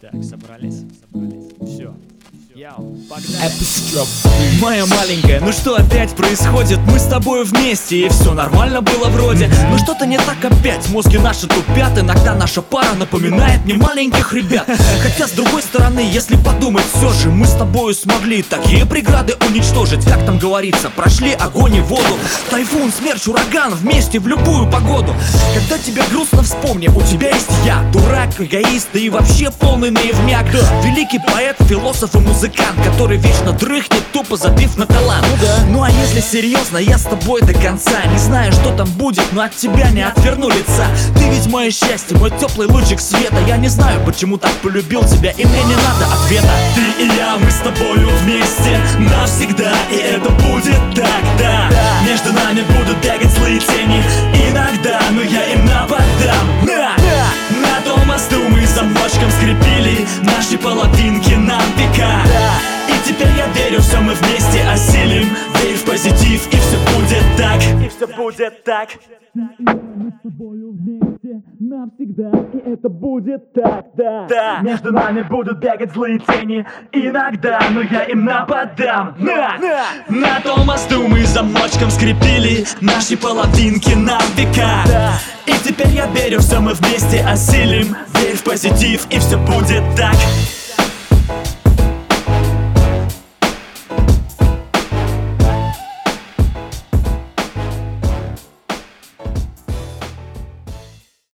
Так, собрались, собрались. Все. Моя маленькая, ну что опять происходит? Мы с тобой вместе, и все нормально было вроде. Но что-то не так опять, мозги наши тупят. Иногда наша пара напоминает мне маленьких ребят. Хотя с другой стороны, если подумать все же Мы с тобой смогли такие преграды уничтожить. Как там говорится, прошли огонь и воду. Тайфун, смерч, ураган, вместе в любую погоду. Когда тебе грустно, вспомни, у тебя есть я Дурак, эгоист, да и вообще полный наивняк. Великий поэт, философ и музыкант музыкант, который вечно дрыхнет, тупо забив на талант. Ну да. Ну а если серьезно, я с тобой до конца Не знаю, что там будет, но от тебя не отверну лица. Ты ведь мое счастье, мой теплый лучик света. Я не знаю, почему так полюбил тебя, и мне не надо ответа. Ты и я, мы с тобою вместе навсегда И это будет так, да, да. Между нами будут бегать злые тени Иногда, но я им нападам. На, да. на том мосту мы замочком скрепили Наши половинки нам века теперь я верю, все мы вместе осилим. Верь в позитив, и все будет так. И все будет так. Навсегда И это будет так, да, да. Между нами будут бегать злые тени. Иногда, но я им нападам. На, на, на том мосту мы замочком скрепили Наши половинки на века. Да. И теперь я верю, все мы вместе осилим. Верь в позитив, и все будет так